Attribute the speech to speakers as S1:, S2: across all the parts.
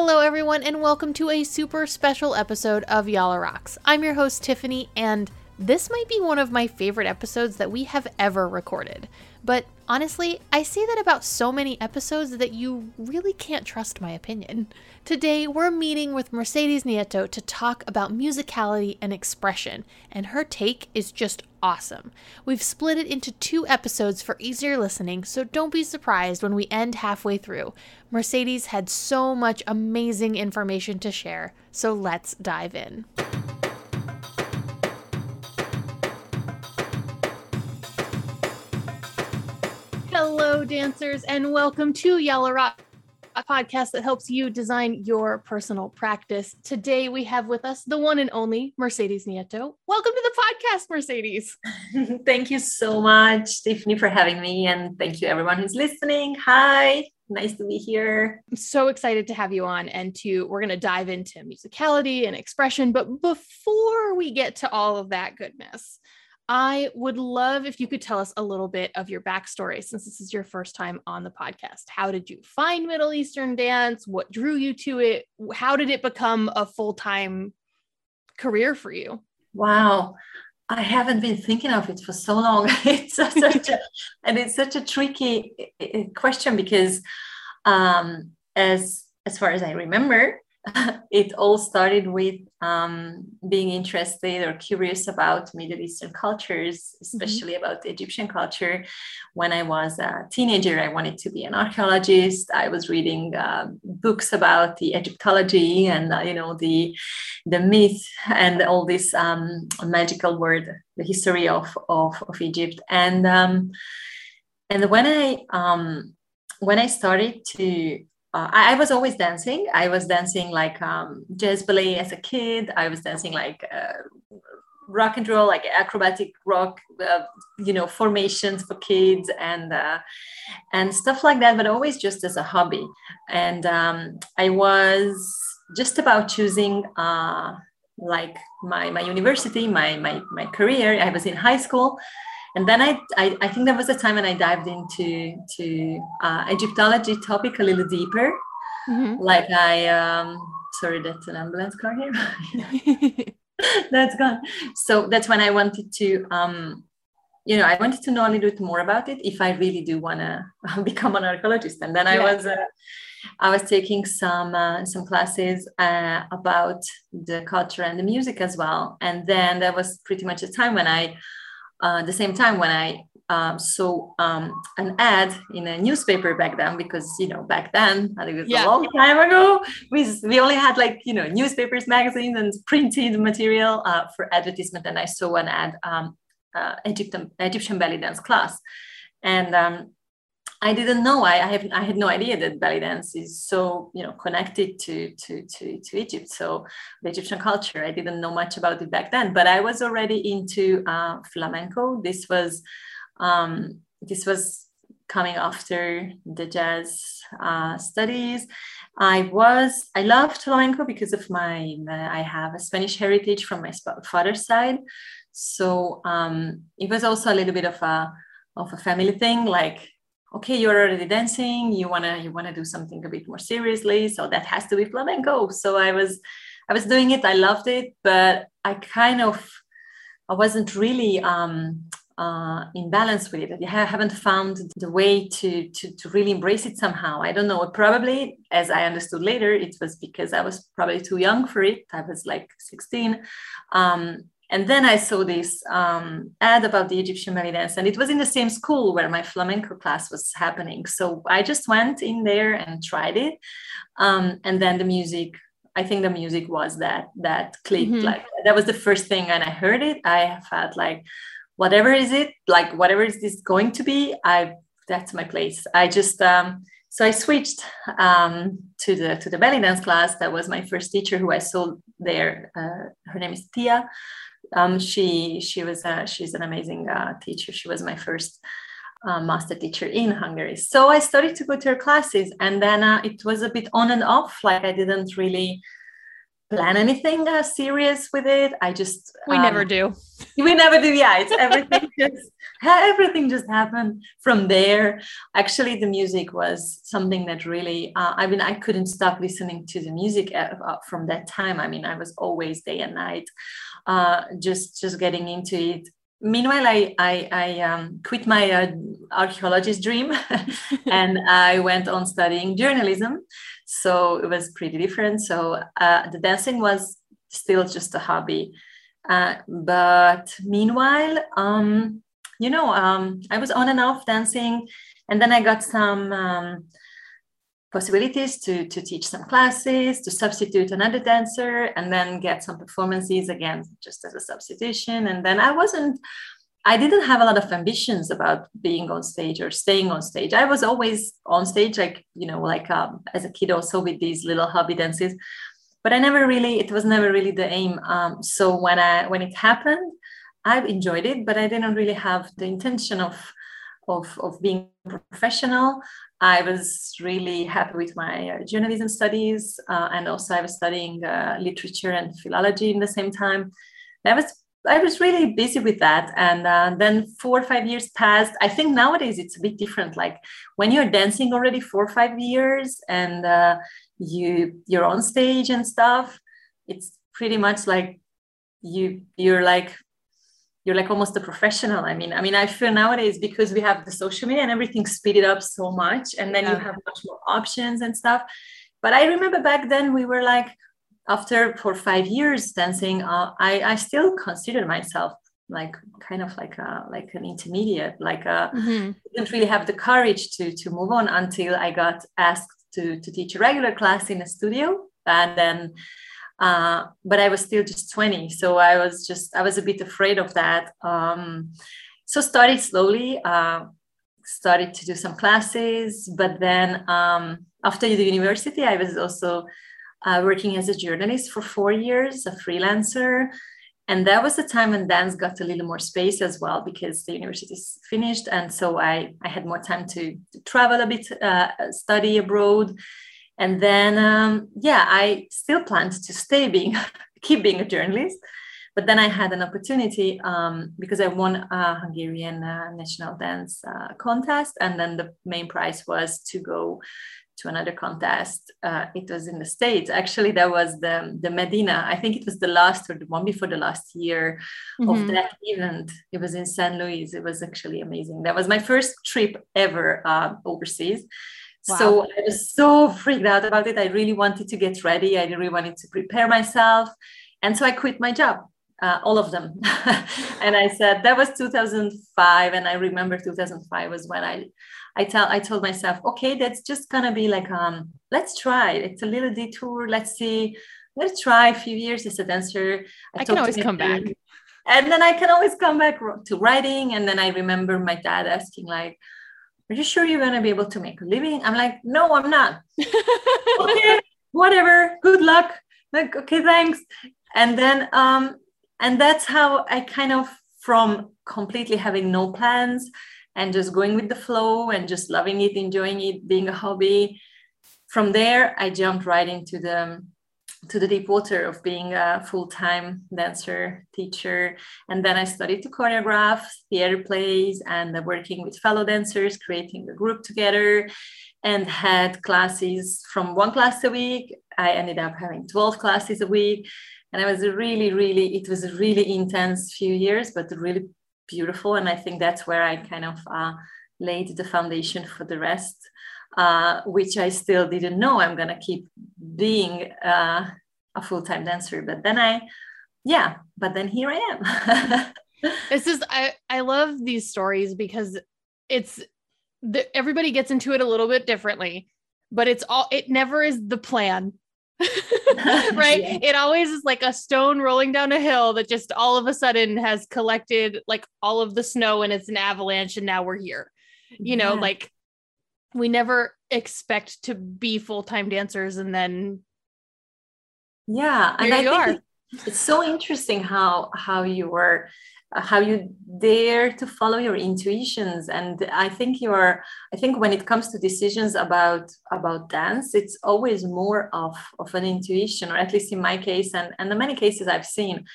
S1: Hello, everyone, and welcome to a super special episode of Yalla Rocks. I'm your host, Tiffany, and this might be one of my favorite episodes that we have ever recorded. But honestly, I say that about so many episodes that you really can't trust my opinion. Today, we're meeting with Mercedes Nieto to talk about musicality and expression, and her take is just awesome. We've split it into two episodes for easier listening, so don't be surprised when we end halfway through. Mercedes had so much amazing information to share, so let's dive in. Dancers, and welcome to Yalla Rock, a podcast that helps you design your personal practice. Today, we have with us the one and only Mercedes Nieto. Welcome to the podcast, Mercedes.
S2: thank you so much, Tiffany, for having me, and thank you everyone who's listening. Hi, nice to be here.
S1: I'm so excited to have you on, and to we're going to dive into musicality and expression. But before we get to all of that goodness, I would love if you could tell us a little bit of your backstory since this is your first time on the podcast. How did you find Middle Eastern dance? What drew you to it? How did it become a full time career for you?
S2: Wow. I haven't been thinking of it for so long. it's such a, and it's such a tricky question because, um, as as far as I remember, it all started with um, being interested or curious about Middle Eastern cultures, mm-hmm. especially mm-hmm. about Egyptian culture. When I was a teenager, I wanted to be an archaeologist. I was reading uh, books about the Egyptology and uh, you know the the myth and all this um, magical word, the history of of, of Egypt. And um, and when I um, when I started to uh, I, I, was always dancing. I was dancing like um, jazz ballet as a kid. I was dancing like uh, rock and roll, like acrobatic rock, uh, you know, formations for kids and uh, and stuff like that. But always just as a hobby. And um, I was just about choosing uh, like my my university, my my my career. I was in high school and then I, I, I think there was a time when I dived into to uh, Egyptology topic a little deeper. Mm-hmm. Like I, um, sorry, that's an ambulance car here. that's gone. So that's when I wanted to, um, you know, I wanted to know a little bit more about it if I really do want to become an archaeologist. And then I was, uh, I was taking some uh, some classes uh, about the culture and the music as well. And then that was pretty much a time when I uh, the same time when I um, saw um, an ad in a newspaper back then, because you know back then I think it was yeah. a long time ago. We we only had like you know newspapers, magazines, and printed material uh, for advertisement. And I saw an ad, um, uh, Egyptian Egyptian belly dance class, and um, I didn't know. I, I have I had no idea that belly dance is so you know connected to to to to Egypt. So the Egyptian culture. I didn't know much about it back then, but I was already into uh, flamenco. This was um, this was coming after the jazz uh, studies. I was I loved flamenco because of my I have a Spanish heritage from my father's side. So um, it was also a little bit of a of a family thing, like okay you're already dancing you want to you want to do something a bit more seriously so that has to be flamenco so i was i was doing it i loved it but i kind of i wasn't really um uh, in balance with it. I haven't found the way to, to, to really embrace it somehow. I don't know. Probably, as I understood later, it was because I was probably too young for it. I was like 16. Um, and then I saw this um, ad about the Egyptian belly dance, and it was in the same school where my flamenco class was happening. So I just went in there and tried it, um, and then the music. I think the music was that that clicked. Mm-hmm. Like that was the first thing, and I heard it. I felt like, whatever is it, like whatever is this going to be, I that's my place. I just um, so I switched um, to the to the belly dance class. That was my first teacher who I saw there. Uh, her name is Tia um, she she was a, she's an amazing uh, teacher. She was my first uh, master teacher in Hungary. So I started to go to her classes, and then uh, it was a bit on and off. Like I didn't really plan anything uh, serious with it. I just
S1: we um, never do.
S2: We never do. Yeah, it's everything just everything just happened from there. Actually, the music was something that really. Uh, I mean, I couldn't stop listening to the music uh, uh from that time. I mean, I was always day and night, uh, just just getting into it. Meanwhile, I I, I um, quit my uh, archaeologist dream, and I went on studying journalism. So it was pretty different. So uh, the dancing was still just a hobby. Uh, but meanwhile um, you know um, i was on and off dancing and then i got some um, possibilities to, to teach some classes to substitute another dancer and then get some performances again just as a substitution and then i wasn't I didn't have a lot of ambitions about being on stage or staying on stage. I was always on stage, like, you know, like um, as a kid, also with these little hobby dances. But I never really, it was never really the aim. Um, so when I when it happened, I enjoyed it, but I didn't really have the intention of of, of being professional. I was really happy with my uh, journalism studies, uh, and also I was studying uh, literature and philology in the same time. That was I was really busy with that. And uh, then four or five years passed. I think nowadays it's a bit different. Like when you're dancing already four or five years and uh, you you're on stage and stuff, it's pretty much like you you're like you're like almost a professional. I mean, I mean, I feel nowadays because we have the social media and everything speeded up so much, and then yeah. you have much more options and stuff. But I remember back then we were like, after for five years dancing, uh, I, I still consider myself like kind of like a like an intermediate. Like a, mm-hmm. didn't really have the courage to to move on until I got asked to to teach a regular class in a studio, and then. Uh, but I was still just 20, so I was just I was a bit afraid of that. Um, so started slowly. Uh, started to do some classes, but then um, after the university, I was also uh, working as a journalist for four years, a freelancer. And that was the time when dance got a little more space as well because the university is finished. And so I, I had more time to, to travel a bit, uh, study abroad. And then, um, yeah, I still planned to stay being, keep being a journalist. But then I had an opportunity um, because I won a Hungarian uh, national dance uh, contest. And then the main prize was to go to another contest. Uh, it was in the States. Actually, that was the, the Medina. I think it was the last or the one before the last year mm-hmm. of that event. It was in San Luis. It was actually amazing. That was my first trip ever uh, overseas. Wow. So I was so freaked out about it. I really wanted to get ready. I really wanted to prepare myself. And so I quit my job. Uh, all of them. and I said that was 2005, and I remember 2005 was when I I tell I told myself, okay, that's just gonna be like um, let's try. It's a little detour. Let's see. Let's try a few years as a dancer.
S1: I, I can always come back.
S2: And then I can always come back to writing. And then I remember my dad asking, like, are you sure you're gonna be able to make a living? I'm like, no, I'm not. okay, whatever. Good luck. Like, okay, thanks. And then um, and that's how I kind of from completely having no plans and just going with the flow and just loving it, enjoying it, being a hobby. From there, I jumped right into the to the deep water of being a full-time dancer teacher. And then i studied to choreograph theater plays and working with fellow dancers creating a group together and had classes from one class a week. I ended up having 12 classes a week. And it was really really it was a really intense few years but really beautiful. And i think that's where i kind of uh, laid the foundation for the rest uh, which i still didn't know i'm going to keep being uh, a full-time dancer but then i yeah but then here i
S1: am this is i i love these stories because it's the, everybody gets into it a little bit differently but it's all it never is the plan right? Yeah. It always is like a stone rolling down a hill that just all of a sudden has collected like all of the snow and it's an avalanche and now we're here. You know, yeah. like we never expect to be full-time dancers and then
S2: yeah, and I you are. it's so interesting how how you were how you dare to follow your intuitions and i think you're i think when it comes to decisions about about dance it's always more of of an intuition or at least in my case and and the many cases i've seen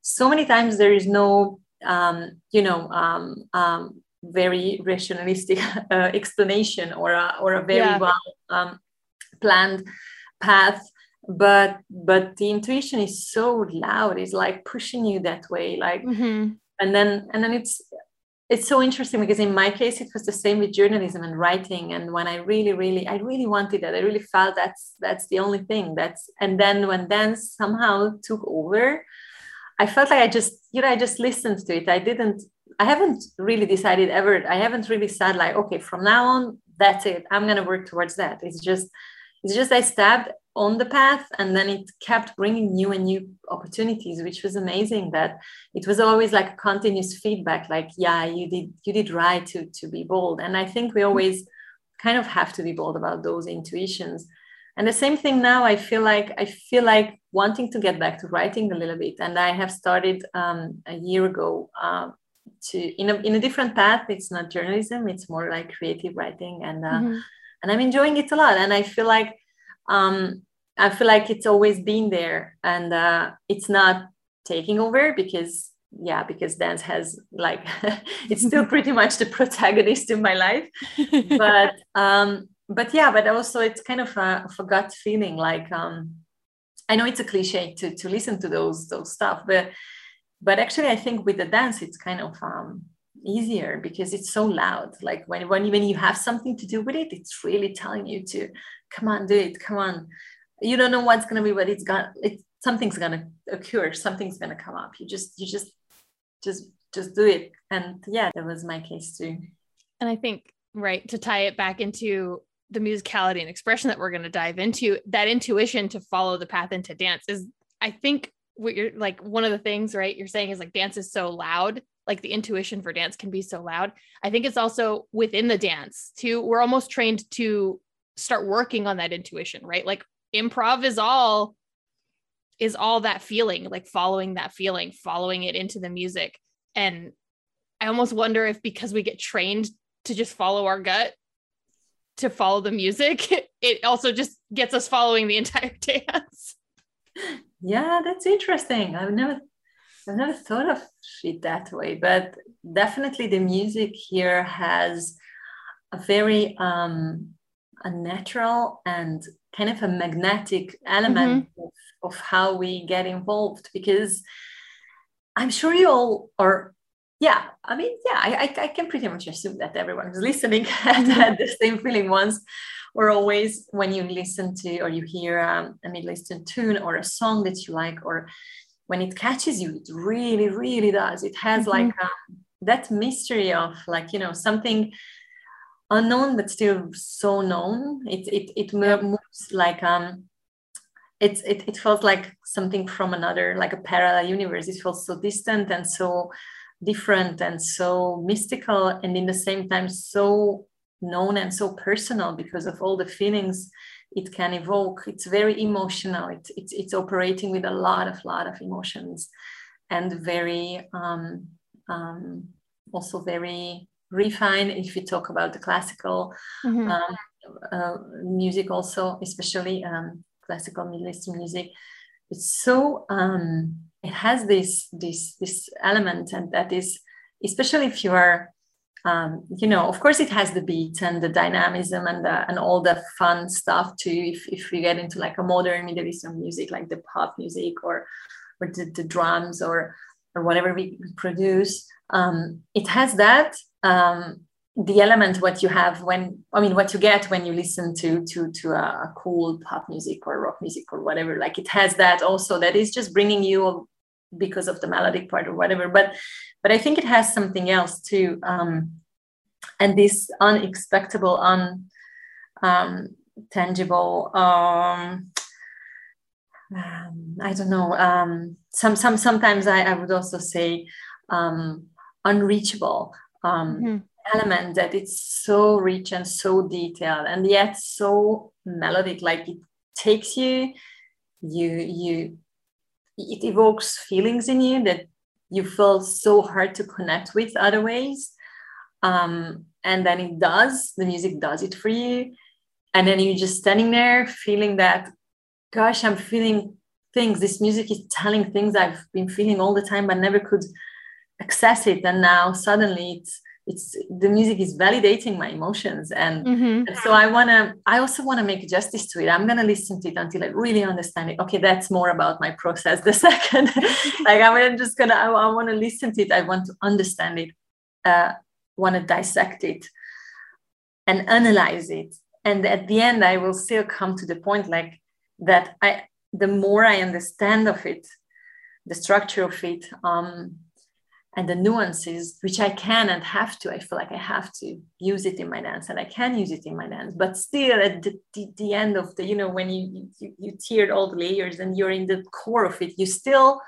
S2: so many times there is no um, you know um, um, very rationalistic uh, explanation or a, or a very yeah. well um, planned path. But but the intuition is so loud. It's like pushing you that way like mm-hmm. and then and then it's it's so interesting because in my case it was the same with journalism and writing. And when i really really i really wanted that. I really felt that's that's the only thing. That's and then when dance somehow took over i felt like i just you know i just listened to it. I didn't i haven't really decided ever i haven't really said like okay from now on that's it. I'm going to work towards that. It's just it's just i stabbed on the path and then it kept bringing new and new opportunities which was amazing that it was always like a continuous feedback like yeah you did you did right to to be bold. And i think we always kind of have to be bold about those intuitions. And the same thing now i feel like i feel like wanting to get back to writing a little bit and i have started um, a year ago uh, to in a, in a different path it's not journalism it's more like creative writing and uh, mm-hmm. and i'm enjoying it a lot. And i feel like um, I feel like it's always been there. And uh, it's not taking over because yeah because dance has like it's still pretty much the protagonist in my life. But um but yeah but also it's kind of a, a gut feeling like um i know it's a cliche to to listen to those those stuff but but actually i think with the dance it's kind of um easier because it's so loud. Like when when, when you have something to do with it it's really telling you to come on do it come on. You don't know what's going to be but it's got it something's going to occur something's going to come up. You just you just just just do it. And yeah that was my case too.
S1: And i think right to tie it back into the musicality and expression that we're going to dive into that intuition to follow the path into dance is i think what you're like one of the things right you're saying is like dance is so loud like the intuition for dance can be so loud i think it's also within the dance too we're almost trained to start working on that intuition, right? Like improv is all is all that feeling, like following that feeling, following it into the music. And I almost wonder if because we get trained to just follow our gut, to follow the music, it also just gets us following the entire dance.
S2: Yeah, that's interesting. I've never I've never thought of it that way, but definitely the music here has a very um, a natural and kind of a magnetic element mm-hmm. of, of how we get involved because i'm sure you all are yeah i mean yeah i, I can pretty much assume that everyone who's listening had, had the same feeling once or always when you listen to or you hear um, a middle eastern tune or a song that you like or when it catches you it really really does it has mm-hmm. like um, that mystery of like you know something unknown but still so known. It it it moves like um it's it, it felt like something from another like a parallel universe. It felt so distant and so different and so mystical and in the same time so known and so personal because of all the feelings it can evoke it's very emotional it, it's, it's operating with a lot of lot of emotions and very um, um, also very refined. if you talk about the classical mm-hmm. um, uh, music also especially um, classical middle eastern music it's so um, it has this this this element and that is especially if you are um, you know of course it has the beat and the dynamism and the, and all the fun stuff too if, if we get into like a modern middle eastern music like the pop music or or the, the drums or or whatever we produce. Um, it has that um, the element what you have when i mean what you get when you listen to to to a, cool pop music or rock music or whatever like it has that also that is just bringing you because of the melodic part or whatever but but i think it has something else too um, and this unexpectable un um, tangible um, um, I don't know. Um, some some sometimes I, I would also say um, unreachable um, mm-hmm. element that it's so rich and so detailed and yet so melodic like it takes you you you it evokes feelings in you that you feel so hard to connect with other ways. Um, and then it does the music does it for you. And then you're just standing there feeling that gosh i'm feeling things. This music is telling things i've been feeling all the time but never could access it. And now suddenly it's it's the music is validating my emotions and, mm-hmm. so i want to i also want to make justice to it. I'm going to listen to it until i really understand it. Okay that's more about my process the second. Like i'm just gonna i, I want to listen to it. I want to understand it uh, want to dissect it and analyze it. And at the end i will still come to the point like that i the more i understand of it the structure of it um, and the nuances which i can and have to i feel like i have to use it in my dance and i can use it in my dance. But still at the, the, the end of the you know when you, you you tiered all the layers and you're in the core of it you still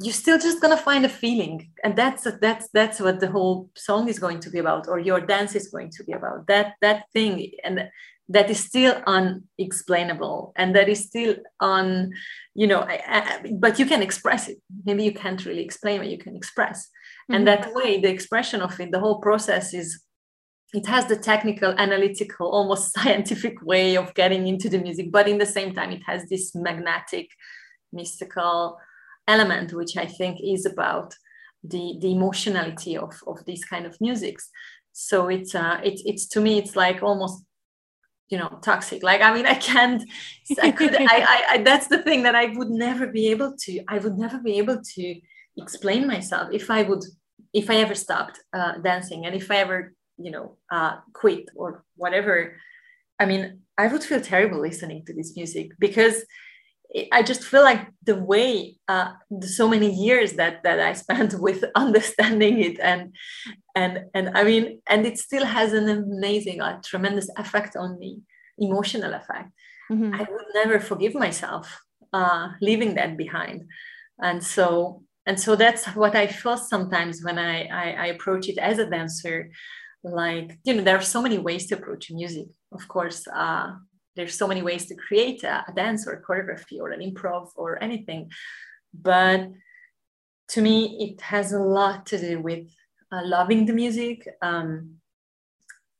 S2: you're still just gonna find a feeling. And that's that's that's what the whole song is going to be about or your dance is going to be about. That that thing and that is still unexplainable and that is still on you know I, I, but you can express it. Maybe you can't really explain what you can express. Mm-hmm. and that way the expression of it the whole process is it has the technical analytical almost scientific way of getting into the music but in the same time it has this magnetic mystical element which i think is about the the emotionality of of these kind of musics. So it's uh it's it's to me it's like almost you know toxic. Like i mean i can't i could I, I, I that's the thing that i would never be able to i would never be able to explain myself if i would if i ever stopped uh, dancing and if i ever you know uh, quit or whatever. I mean i would feel terrible listening to this music because I just feel like the way uh, so many years that that I spent with understanding it and and and I mean and it still has an amazing, a tremendous effect on me, emotional effect. Mm-hmm. I would never forgive myself uh, leaving that behind, and so and so that's what I feel sometimes when I, I I approach it as a dancer. Like you know, there are so many ways to approach music. Of course, uh, there's so many ways to create a, a dance or a choreography or an improv or anything. But to me it has a lot to do with uh, loving the music um,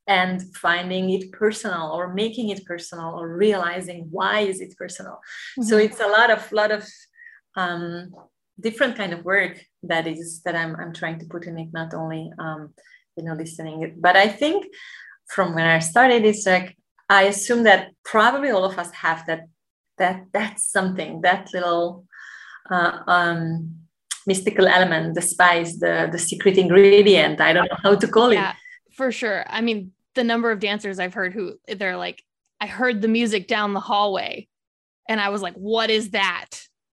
S2: and finding it personal or making it personal or realizing why is it personal. Mm-hmm. so it's a lot of lot of um, different kind of work that is that I'm, I'm trying to put in it not only um, you know listening but i think from when i started it's like I assume that probably all of us have that that that's something that little uh, um, mystical element, the spice, the the secret ingredient. I don't know how to call it. Yeah,
S1: for sure. I mean, the number of dancers I've heard who they're like, I heard the music down the hallway, and I was like, what is that?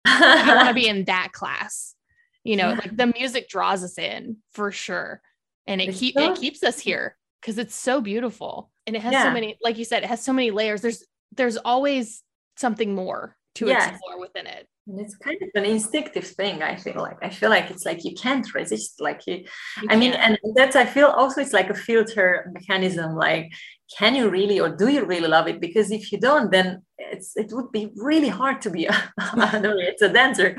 S1: I want to be in that class. You know, yeah. like the music draws us in for sure, and it keep it keeps us here because it's so beautiful. And it has yeah. so many like you said it has so many layers. There's there's always something more to yes. explore within it.
S2: And it's kind of an instinctive thing i feel like. I feel like it's like you can't resist like you, you i mean and that's i feel also it's like a filter mechanism like can you really or do you really love it? Because if you don't then it's it would be really hard to be a, it's a dancer.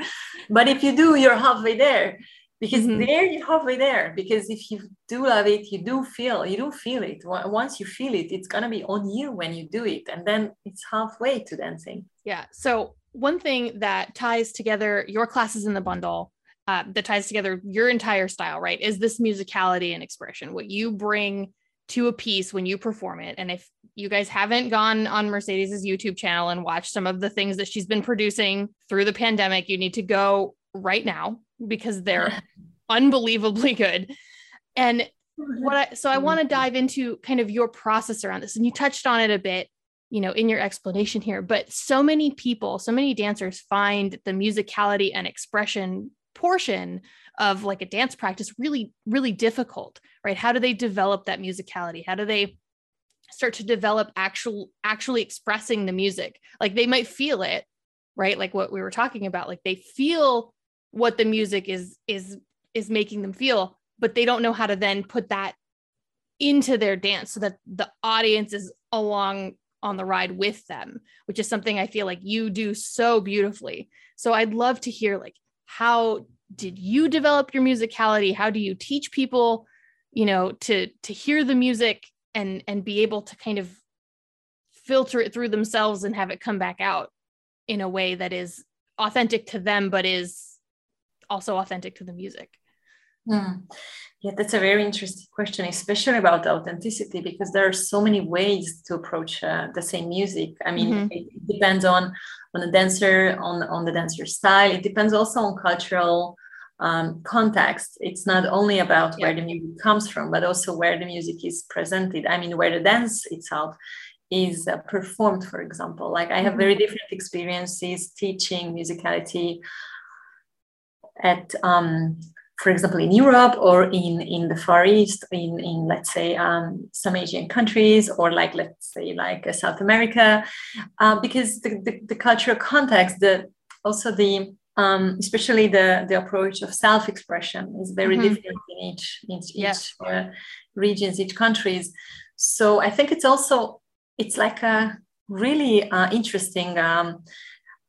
S2: But if you do you're halfway there because mm-hmm. there you're halfway there. Because if you do love it you do feel you do feel it. Once you feel it it's gonna be on you when you do it. And then it's halfway to dancing.
S1: Yeah. So one thing that ties together your classes in the bundle uh, that ties together your entire style right is this musicality and expression. What you bring to a piece when you perform it. And if you guys haven't gone on mercedes's youtube channel and watched some of the things that she's been producing through the pandemic you need to go right now because they're unbelievably good. And what I so I mm-hmm. want to dive into kind of your process around this. And you touched on it a bit, you know, in your explanation here, but so many people, so many dancers find the musicality and expression portion of like a dance practice really really difficult right how do they develop that musicality how do they start to develop actual actually expressing the music like they might feel it right like what we were talking about like they feel what the music is is is making them feel but they don't know how to then put that into their dance so that the audience is along on the ride with them which is something i feel like you do so beautifully. So i'd love to hear like how did you develop your musicality? How do you teach people you know to to hear the music and and be able to kind of filter it through themselves and have it come back out in a way that is authentic to them but is also authentic to the music
S2: Hmm. Yeah, that's a very interesting question, especially about authenticity, because there are so many ways to approach uh, the same music. I mean, mm-hmm. it, it depends on on the dancer, on on the dancer's style. It depends also on cultural um, context. It's not only about yeah. where the music comes from, but also where the music is presented. I mean, where the dance itself is uh, performed, for example. Like I have very mm-hmm. different experiences teaching musicality at um, for example, in Europe or in, in the Far East, in, in let's say um, some Asian countries, or like let's say like uh, South America, uh, because the, the, the, cultural context, the also the um, especially the, the approach of self-expression is very mm-hmm. different in each, each, each uh, regions, each countries. So I think it's also it's like a really uh, interesting um,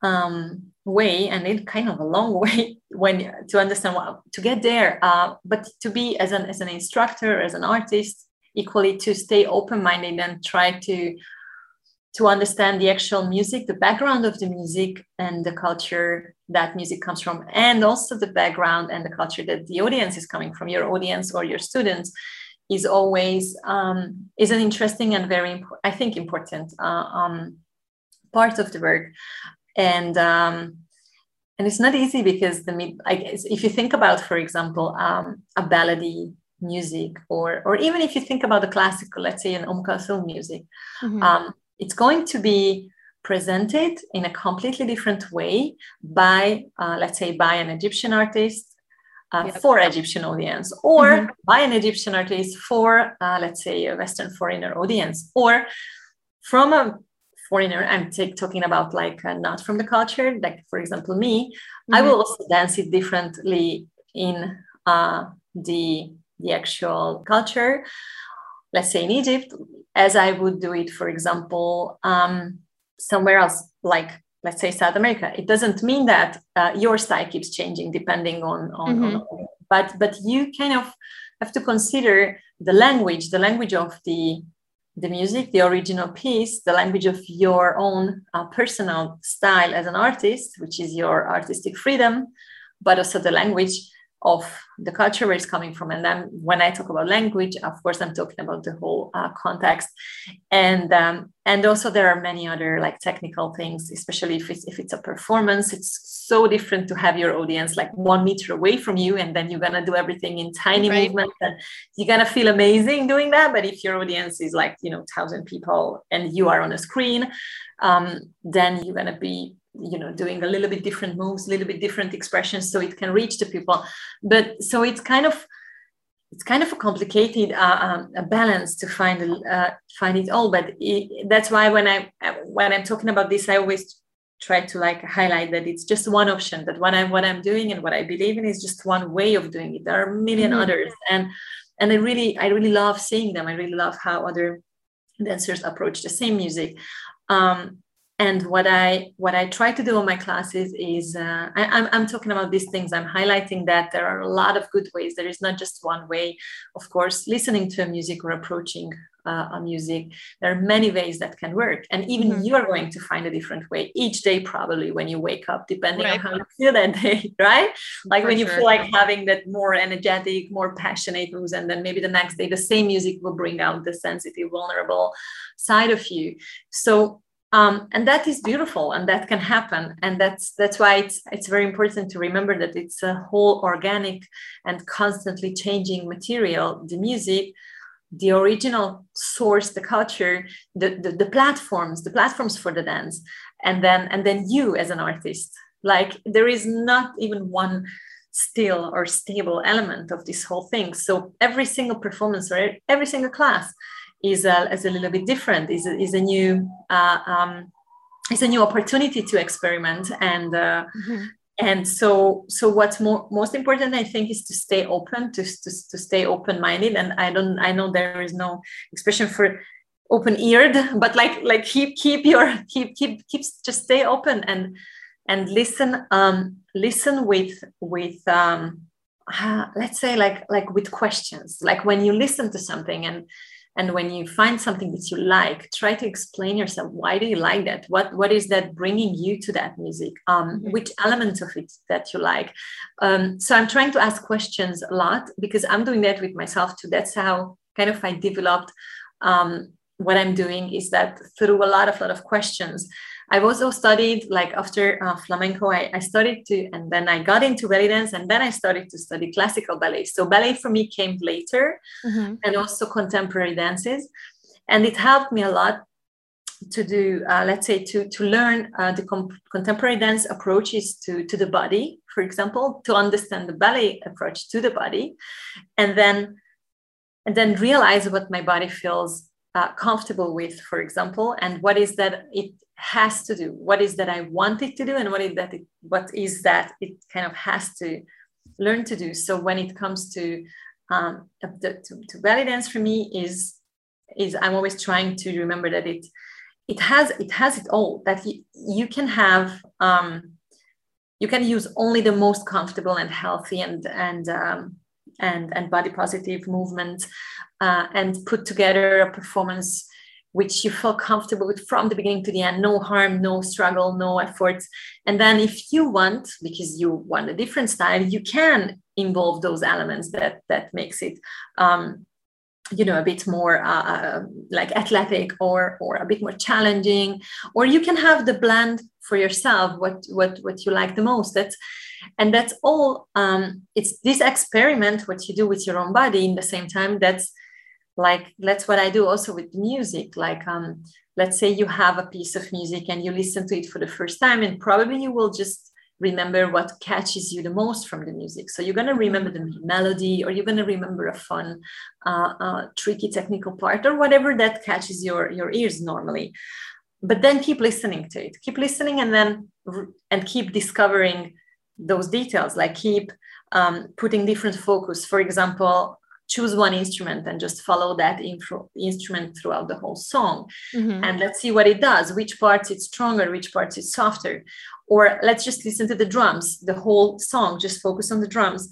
S2: um, way and it kind of a long way when to understand what to get there. Uh, but to be as an as an instructor as an artist equally to stay open-minded and try to to understand the actual music the background of the music and the culture that music comes from and also the background and the culture that the audience is coming from your audience or your students is always um, is an interesting and very important, i think important uh, um, part of the work and um, and it's not easy because the I guess if you think about, for example, um, a ballady music, or or even if you think about the classical, let's say an Umm Kulthum music, mm-hmm. um, it's going to be presented in a completely different way by, uh, let's say, by an Egyptian artist uh, yep. for Egyptian audience, or mm-hmm. by an Egyptian artist for, uh, let's say, a Western foreigner audience, or from a foreigner i'm t- talking about like uh, not from the culture like for example me mm-hmm. i will also dance it differently in uh, the the actual culture let's say in egypt as i would do it for example um, somewhere else like let's say south america it doesn't mean that uh, your style keeps changing depending on on, mm-hmm. on but but you kind of have to consider the language the language of the the music, the original piece, the language of your own uh, personal style as an artist, which is your artistic freedom, but also the language of the culture where it's coming from. And then when I talk about language, of course, I'm talking about the whole uh, context. And um, and also there are many other like technical things, especially if it's if it's a performance. It's so different to have your audience like one meter away from you, and then you're gonna do everything in tiny right. movements, and you're gonna feel amazing doing that. But if your audience is like you know thousand people and you are on a screen, um, then you're gonna be you know doing a little bit different moves a little bit different expressions so it can reach the people. But so it's kind of it's kind of a complicated uh, um, a balance to find uh, find it all. But it, that's why when i when i'm talking about this i always try to like highlight that it's just one option that what i'm what i'm doing and what i believe in is just one way of doing it. There are a 1000000 mm-hmm. others. And and i really i really love seeing them. I really love how other dancers approach the same music. Um, and what i what i try to do in my classes is uh, I, am I'm, I'm talking about these things i'm highlighting that there are a lot of good ways there is not just one way of course listening to a music or approaching uh, a music there are many ways that can work and even mm-hmm. you are going to find a different way each day probably when you wake up depending right. on how you feel that day right like For when you sure. feel like having that more energetic more passionate moves and then maybe the next day the same music will bring out the sensitive vulnerable side of you so um, and that is beautiful and that can happen. And that's that's why it's it's very important to remember that it's a whole organic and constantly changing material the music the original source the culture the, the, the platforms the platforms for the dance. And then and then you as an artist like there is not even one still or stable element of this whole thing. So every single performance or every single class is a, is a little bit different is a, is a new uh, um, is a new opportunity to experiment and uh, mm-hmm. and so so what's more, most important i think is to stay open to, to, to stay open-minded and i don't i know there is no expression for open-eared but like like keep keep your keep keep keep just stay open and and listen um, listen with with um, uh, let's say like like with questions like when you listen to something and and when you find something that you like try to explain yourself why do you like that? What what is that bringing you to that music? Um, mm-hmm. which elements of it that you like? Um, so i'm trying to ask questions a lot because i'm doing that with myself too. That's how kind of i developed um, what i'm doing is that through a lot of lot of questions I've also studied like after uh, flamenco, I, I started to, and then I got into belly dance, and then I started to study classical ballet. So ballet for me came later, mm-hmm. and also contemporary dances, and it helped me a lot to do, uh, let's say, to to learn uh, the com- contemporary dance approaches to to the body, for example, to understand the ballet approach to the body, and then and then realize what my body feels uh, comfortable with, for example, and what is that it has to do, what is that I want it to do, and what is that it, what is that it kind of has to learn to do. So when it comes to um, the, to, to belly dance for me is is I'm always trying to remember that it it has it has it all that you, you can have um, you can use only the most comfortable and healthy and and um, and and body positive movement uh, and put together a performance which you feel comfortable with from the beginning to the end. No harm no struggle no effort. And then if you want because you want a different style you can involve those elements that that makes it um, you know a bit more uh, uh, like athletic or or a bit more challenging. Or you can have the blend for yourself what what what you like the most. That's and that's all um, it's this experiment what you do with your own body in the same time that's like that's what i do also with music. Like um, let's say you have a piece of music and you listen to it for the first time and probably you will just remember what catches you the most from the music. So you're going to remember the melody or you're going to remember a fun uh, uh, tricky technical part or whatever that catches your your ears normally. But then keep listening to it. Keep listening and then and keep discovering those details. Like keep um, putting different focus. For example choose one instrument and just follow that instrument throughout the whole song. Mm-hmm. and let's see what it does which parts it's stronger which parts it's softer. Or let's just listen to the drums the whole song just focus on the drums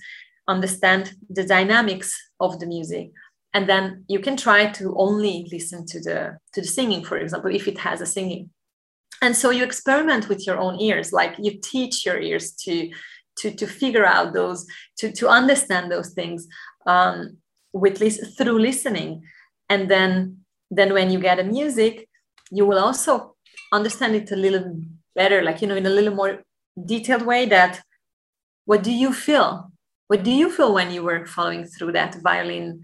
S2: understand the dynamics of the music. And then you can try to only listen to the to the singing for example if it has a singing. And so you experiment with your own ears like you teach your ears to to to figure out those to to understand those things. Um, with lis- through listening. And then then when you get a music you will also understand it a little better like you know in a little more detailed way that what do you feel? What do you feel when you were following through that violin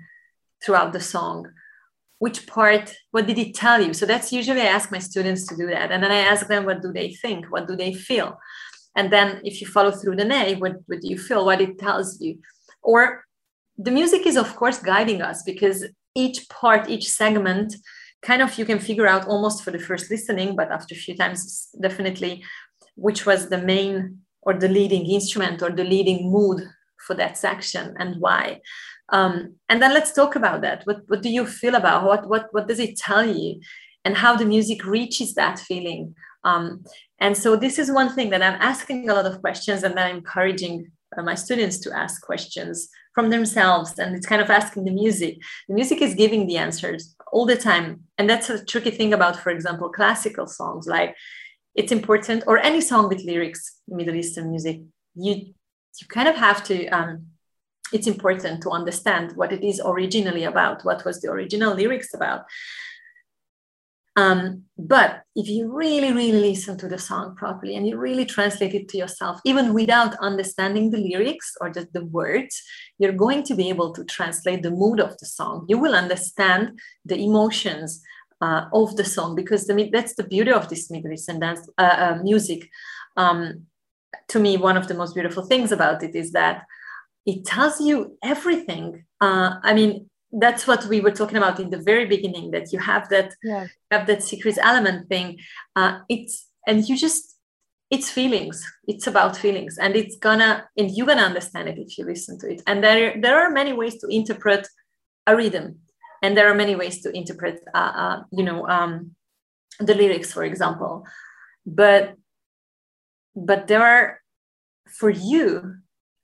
S2: throughout the song? Which part what did it tell you? So that's usually i ask my students to do that. And then i ask them what do they think? What do they feel? And then if you follow through the ney what, what do you feel? What it tells you? Or the music is of course guiding us because each part each segment kind of you can figure out almost for the first listening but after a few times definitely which was the main or the leading instrument or the leading mood for that section and why. Um, and then let's talk about that. What, what do you feel about? What, what what does it tell you? And how the music reaches that feeling? Um, and so this is one thing that i'm asking a lot of questions and i'm encouraging uh, my students to ask questions from themselves and it's kind of asking the music. The music is giving the answers all the time. And that's a tricky thing about for example classical songs. Like it's important or any song with lyrics middle eastern music you you kind of have to um, it's important to understand what it is originally about what was the original lyrics about um, but if you really, really listen to the song properly and you really translate it to yourself, even without understanding the lyrics or just the words, you're going to be able to translate the mood of the song. You will understand the emotions uh, of the song because the, that's the beauty of this Middle Eastern dance uh, uh, music. Um, to me, one of the most beautiful things about it is that it tells you everything. Uh, I mean, that's what we were talking about in the very beginning that you have that yeah. have that secret element thing. Uh, it's and you just it's feelings. It's about feelings. And it's gonna and you're gonna understand it if you listen to it. And there there are many ways to interpret a rhythm. And there are many ways to interpret uh, uh, you know um, the lyrics for example. But but there are for you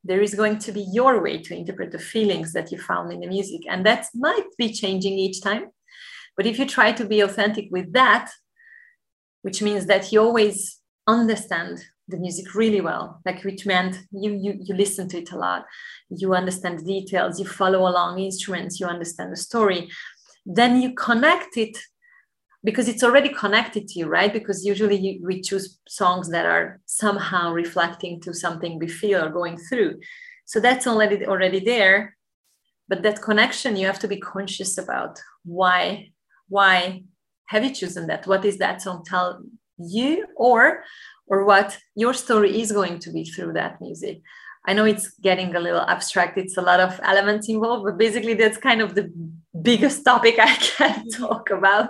S2: there is going to be your way to interpret the feelings that you found in the music. And that might be changing each time. But if you try to be authentic with that which means that you always understand the music really well like which meant you you you listen to it a lot you understand the details you follow along instruments you understand the story then you connect it because it's already connected to you right? Because usually you, we choose songs that are somehow reflecting to something we feel or going through. So that's already already there. But that connection you have to be conscious about why why have you chosen that? What is that song tell you? Or or what your story is going to be through that music? I know it's getting a little abstract. It's a lot of elements involved but basically that's kind of the biggest topic i can talk about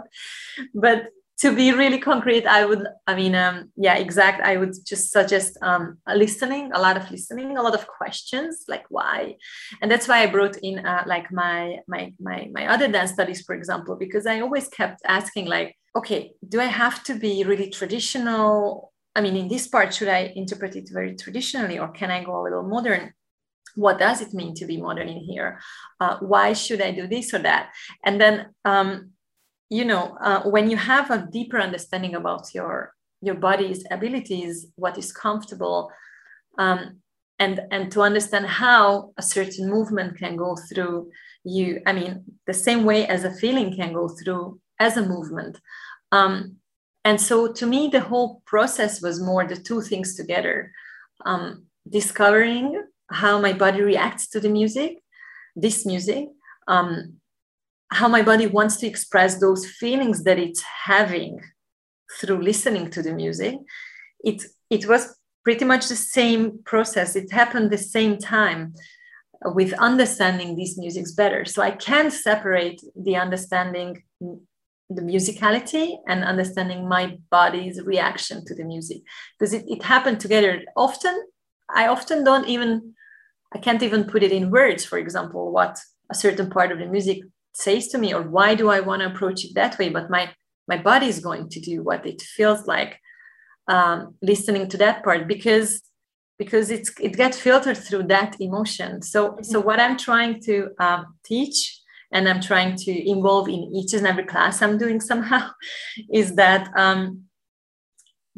S2: but to be really concrete i would i mean um, yeah exact i would just suggest um, listening a lot of listening a lot of questions like why. And that's why i brought in uh, like my my my my other dance studies for example because i always kept asking like okay do i have to be really traditional? I mean in this part should i interpret it very traditionally or can i go a little modern? What does it mean to be modern in here? Uh, why should i do this or that? And then um, you know uh, when you have a deeper understanding about your your body's abilities what is comfortable um, and and to understand how a certain movement can go through you i mean the same way as a feeling can go through as a movement. Um, and so to me the whole process was more the two things together. Um, discovering how my body reacts to the music this music um, how my body wants to express those feelings that it's having through listening to the music. It it was pretty much the same process. It happened the same time with understanding these musics better. So i can separate the understanding the musicality and understanding my body's reaction to the music. Because it, it happened together often. I often don't even i can't even put it in words. For example what a certain part of the music says to me or why do i want to approach it that way but my my body is going to do what it feels like um, listening to that part because because it's it gets filtered through that emotion so mm-hmm. so what i'm trying to um, teach and i'm trying to involve in each and every class i'm doing somehow is that um,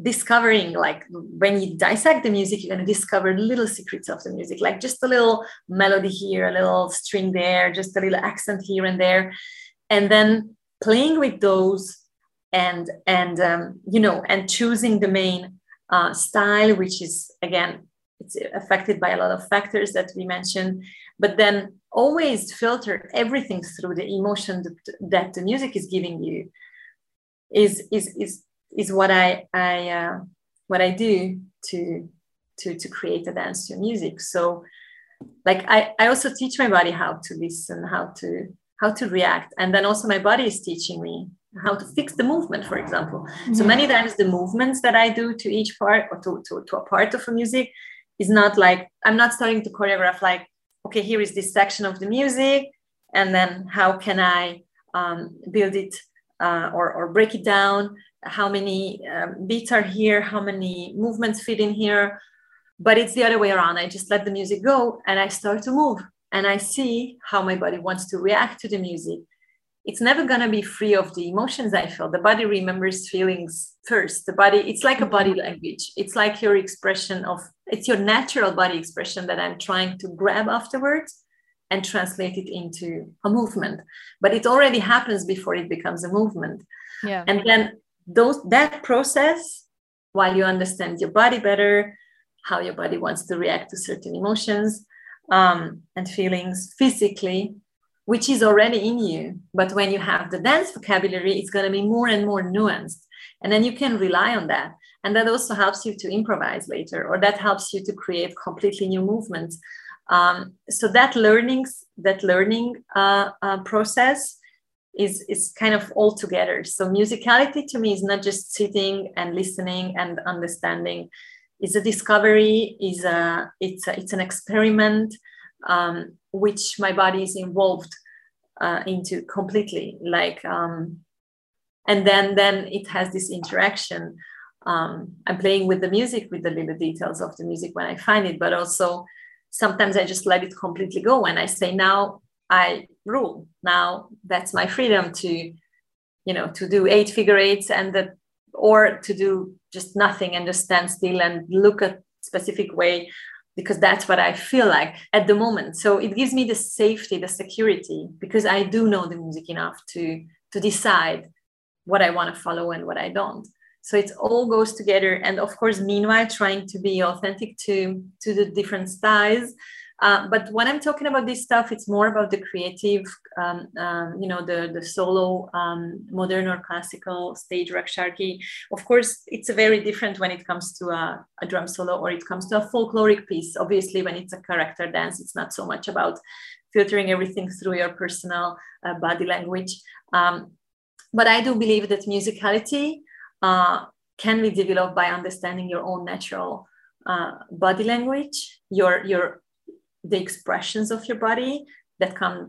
S2: discovering like when you dissect the music you're going to discover little secrets of the music like just a little melody here a little string there just a little accent here and there. And then playing with those and and um, you know and choosing the main uh, style which is again it's affected by a lot of factors that we mentioned but then always filter everything through the emotion that, that the music is giving you is is is is what I I uh, what I do to to to create a dance to music. So like I, I also teach my body how to listen, how to how to react. And then also my body is teaching me how to fix the movement, for example. Mm-hmm. So many times the movements that I do to each part or to, to, to a part of a music is not like I'm not starting to choreograph like, okay, here is this section of the music, and then how can I um, build it uh, or, or break it down how many um, beats are here, how many movements fit in here. But it's the other way around. I just let the music go and I start to move and I see how my body wants to react to the music. It's never going to be free of the emotions I feel. The body remembers feelings first. The body, it's like a body language. It's like your expression of, it's your natural body expression that I'm trying to grab afterwards and translate it into a movement. But it already happens before it becomes a movement. Yeah. And then those that process while you understand your body better how your body wants to react to certain emotions um, and feelings physically which is already in you. But when you have the dance vocabulary it's going to be more and more nuanced. And then you can rely on that. And that also helps you to improvise later or that helps you to create completely new movements. Um, so that learnings that learning uh, uh, process is is kind of all together. So musicality to me is not just sitting and listening and understanding. It's a discovery is a it's a, it's an experiment um, which my body is involved uh, into completely. Like um, and then then it has this interaction. Um, I'm playing with the music, with the little details of the music when I find it, but also sometimes I just let it completely go. And I say, now I rule. Now that's my freedom to, you know, to do eight figure eights and the, or to do just nothing and just stand still and look at specific way because that's what I feel like at the moment. So it gives me the safety, the security, because I do know the music enough to to decide what I want to follow and what I don't. So it all goes together. And of course, meanwhile, trying to be authentic to to the different styles uh, but when I'm talking about this stuff, it's more about the creative, um, um, you know, the the solo, um, modern or classical stage Raqs Sharqi. Of course, it's very different when it comes to a, a, drum solo or it comes to a folkloric piece. Obviously, when it's a character dance, it's not so much about filtering everything through your personal uh, body language. Um, but I do believe that musicality uh, can be developed by understanding your own natural uh, body language, your your the expressions of your body that come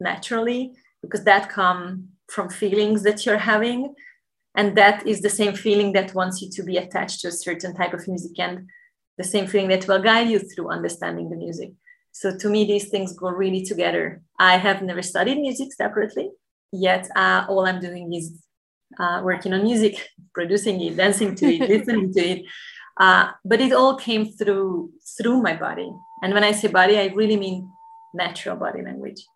S2: naturally because that come from feelings that you're having. And that is the same feeling that wants you to be attached to a certain type of music and the same feeling that will guide you through understanding the music. So to me these things go really together. I have never studied music separately yet uh, all i'm doing is uh, working on music producing it dancing to it listening to it. Uh, but it all came through through my body and when I say body, I really mean natural body language.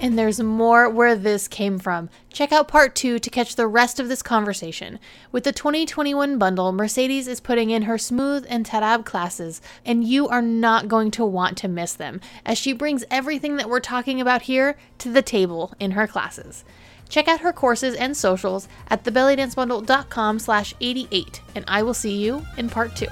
S3: And there's more where this came from. Check out part two to catch the rest of this conversation. With the 2021 bundle, Mercedes is putting in her smooth and tarab classes, and you are not going to want to miss them, as she brings everything that we're talking about here to the table in her classes. Check out her courses and socials at thebellydancebundle.com slash 88, and I will see you in part two.